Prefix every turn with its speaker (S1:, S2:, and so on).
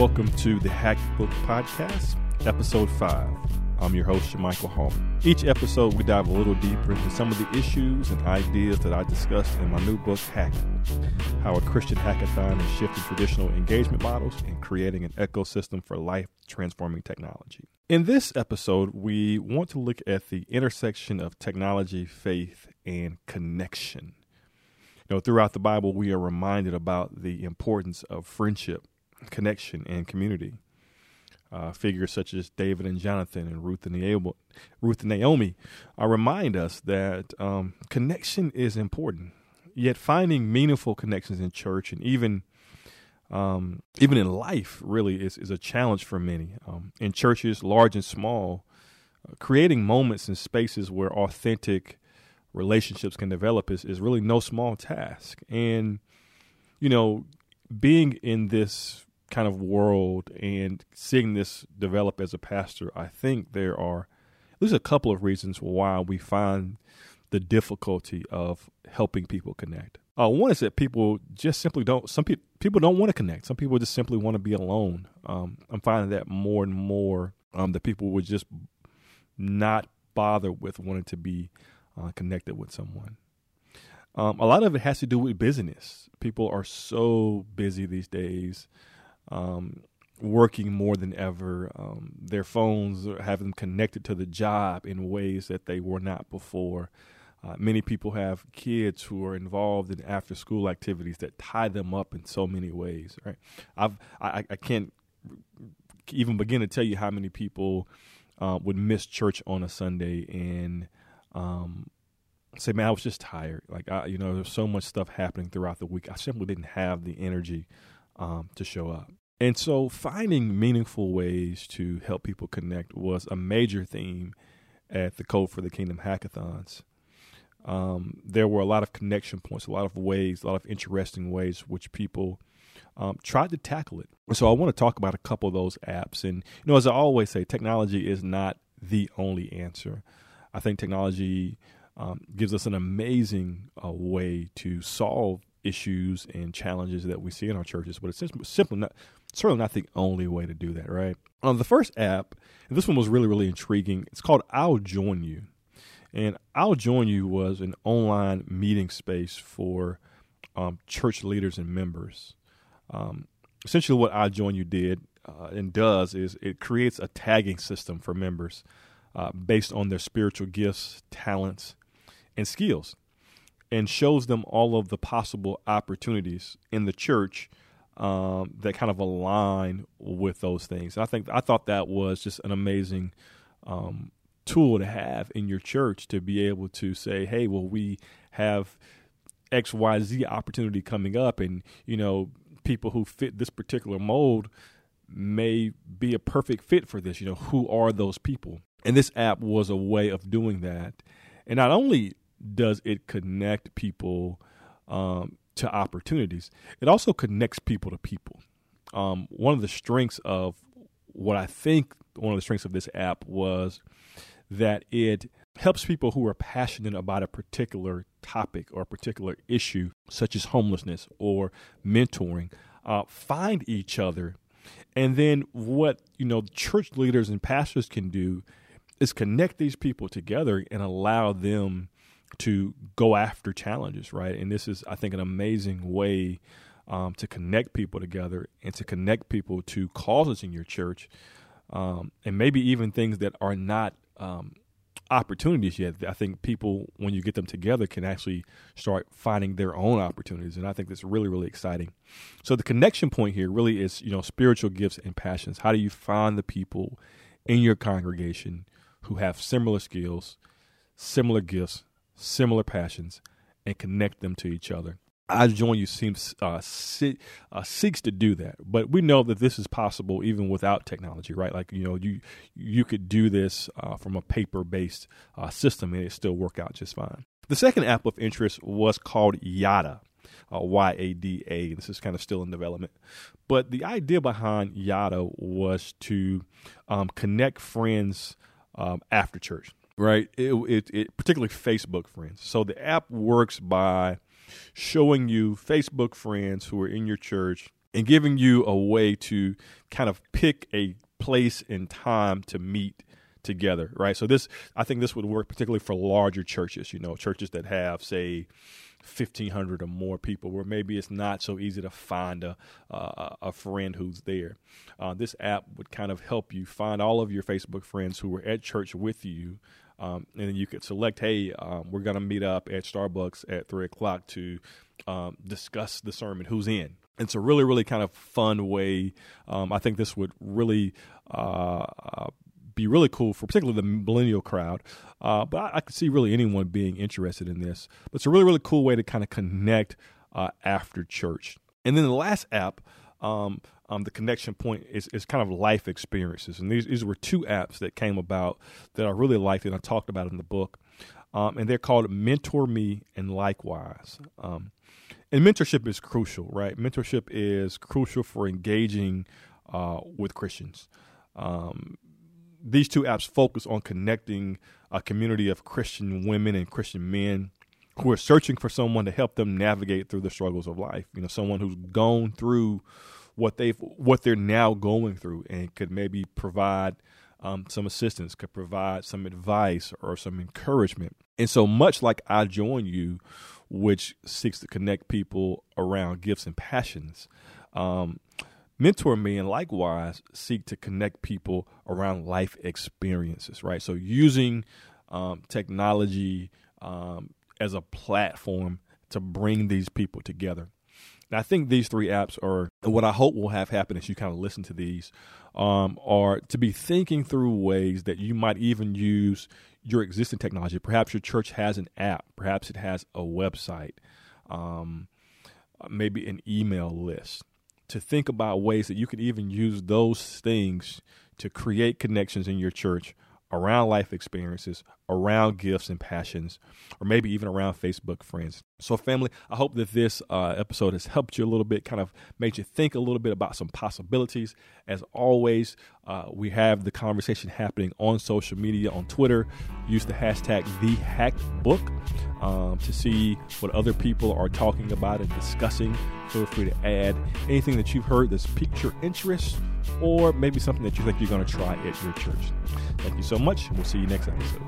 S1: welcome to the Hacked Book Podcast, Episode 5. I'm your host, Shamichael Hallman. Each episode, we dive a little deeper into some of the issues and ideas that I discussed in my new book, Hacked How a Christian Hackathon is Shifting Traditional Engagement Models and Creating an Ecosystem for Life Transforming Technology. In this episode, we want to look at the intersection of technology, faith, and connection. You know, throughout the Bible, we are reminded about the importance of friendship, connection, and community. Uh, figures such as David and Jonathan and Ruth and, Naomi, Ruth and Naomi uh, remind us that um, connection is important. Yet finding meaningful connections in church and even um, even in life really is, is a challenge for many. Um, in churches, large and small, uh, creating moments and spaces where authentic relationships can develop is, is really no small task. And, you know, being in this kind of world and seeing this develop as a pastor, I think there are at least a couple of reasons why we find the difficulty of helping people connect. Uh, one is that people just simply don't. Some people people don't want to connect. Some people just simply want to be alone. Um, I'm finding that more and more um, that people would just not bother with wanting to be uh, connected with someone. Um, a lot of it has to do with business. People are so busy these days um, working more than ever. Um, their phones have them connected to the job in ways that they were not before. Uh, many people have kids who are involved in after school activities that tie them up in so many ways. Right? I've I, I can't even begin to tell you how many people uh, would miss church on a Sunday and um, say, "Man, I was just tired. Like I, you know, there's so much stuff happening throughout the week. I simply didn't have the energy um, to show up." And so finding meaningful ways to help people connect was a major theme at the Code for the Kingdom hackathons. Um, there were a lot of connection points, a lot of ways, a lot of interesting ways which people um, tried to tackle it. So I want to talk about a couple of those apps. And, you know, as I always say, technology is not the only answer. I think technology um, gives us an amazing uh, way to solve issues and challenges that we see in our churches, but it's simply not certainly not the only way to do that, right? Um, the first app, and this one was really, really intriguing. It's called I'll Join You. And I'll Join You was an online meeting space for um, church leaders and members. Um, essentially, what I'll Join You did uh, and does is it creates a tagging system for members uh, based on their spiritual gifts, talents, and skills, and shows them all of the possible opportunities in the church um, that kind of align with those things. And I think I thought that was just an amazing um, tool to have in your church to be able to say, "Hey, well, we have X, Y, Z opportunity coming up, and you know, people who fit this particular mold may be a perfect fit for this. You know, who are those people?" And this app was a way of doing that. And not only does it connect people um, to opportunities. It also connects people to people. Um, one of the strengths of what I think one of the strengths of this app was that it helps people who are passionate about a particular topic or a particular issue, such as homelessness or mentoring, uh, find each other. And then what you know, church leaders and pastors can do is connect these people together and allow them to go after challenges, right? And this is, I think, an amazing way um, to connect people together and to connect people to causes in your church, um, and maybe even things that are not um, opportunities yet. I think people, when you get them together, can actually start finding their own opportunities, and I think that's really, really exciting. So the connection point here really is, you know, spiritual gifts and passions. How do you find the people in your congregation who have similar skills, similar gifts, similar passions, and connect them to each other. I join you seems uh, uh, seeks to do that, but we know that this is possible even without technology, right? Like you know, you you could do this uh, from a paper based uh, system and it still work out just fine. The second app of interest was called Yada, uh, Y A D A. This is kind of still in development, but the idea behind Yada was to um, connect friends um, after church right? It, it, it, particularly Facebook friends. So the app works by showing you Facebook friends who are in your church and giving you a way to kind of pick a place and time to meet together, right? So this, I think this would work particularly for larger churches, you know, churches that have, say, 1500 or more people where maybe it's not so easy to find a uh, a friend who's there uh, this app would kind of help you find all of your facebook friends who were at church with you um, and then you could select hey um, we're going to meet up at starbucks at 3 o'clock to um, discuss the sermon who's in it's a really really kind of fun way um, i think this would really uh, uh be really cool for particularly the millennial crowd. Uh, but I, I could see really anyone being interested in this. But it's a really, really cool way to kind of connect uh, after church. And then the last app, um, um, the connection point is, is kind of life experiences. And these, these were two apps that came about that I really liked and I talked about in the book. Um, and they're called Mentor Me and Likewise. Um, and mentorship is crucial, right? Mentorship is crucial for engaging uh, with Christians. Um, these two apps focus on connecting a community of Christian women and Christian men who are searching for someone to help them navigate through the struggles of life. You know, someone who's gone through what they've what they're now going through and could maybe provide um, some assistance, could provide some advice or some encouragement. And so much like I join you, which seeks to connect people around gifts and passions. Um, Mentor Me and likewise seek to connect people around life experiences, right? So using um, technology um, as a platform to bring these people together. I think these three apps are what I hope will have happen as you kind of listen to these um, are to be thinking through ways that you might even use your existing technology. Perhaps your church has an app, perhaps it has a website, um, maybe an email list to think about ways that you could even use those things to create connections in your church around life experiences, around gifts and passions, or maybe even around Facebook friends. So, family, I hope that this uh, episode has helped you a little bit, kind of made you think a little bit about some possibilities. As always, uh, we have the conversation happening on social media, on Twitter. Use the hashtag TheHackedBook um, to see what other people are talking about and discussing. Feel free to add anything that you've heard that's piqued your interest or maybe something that you think you're going to try at your church. Thank you so much. We'll see you next episode.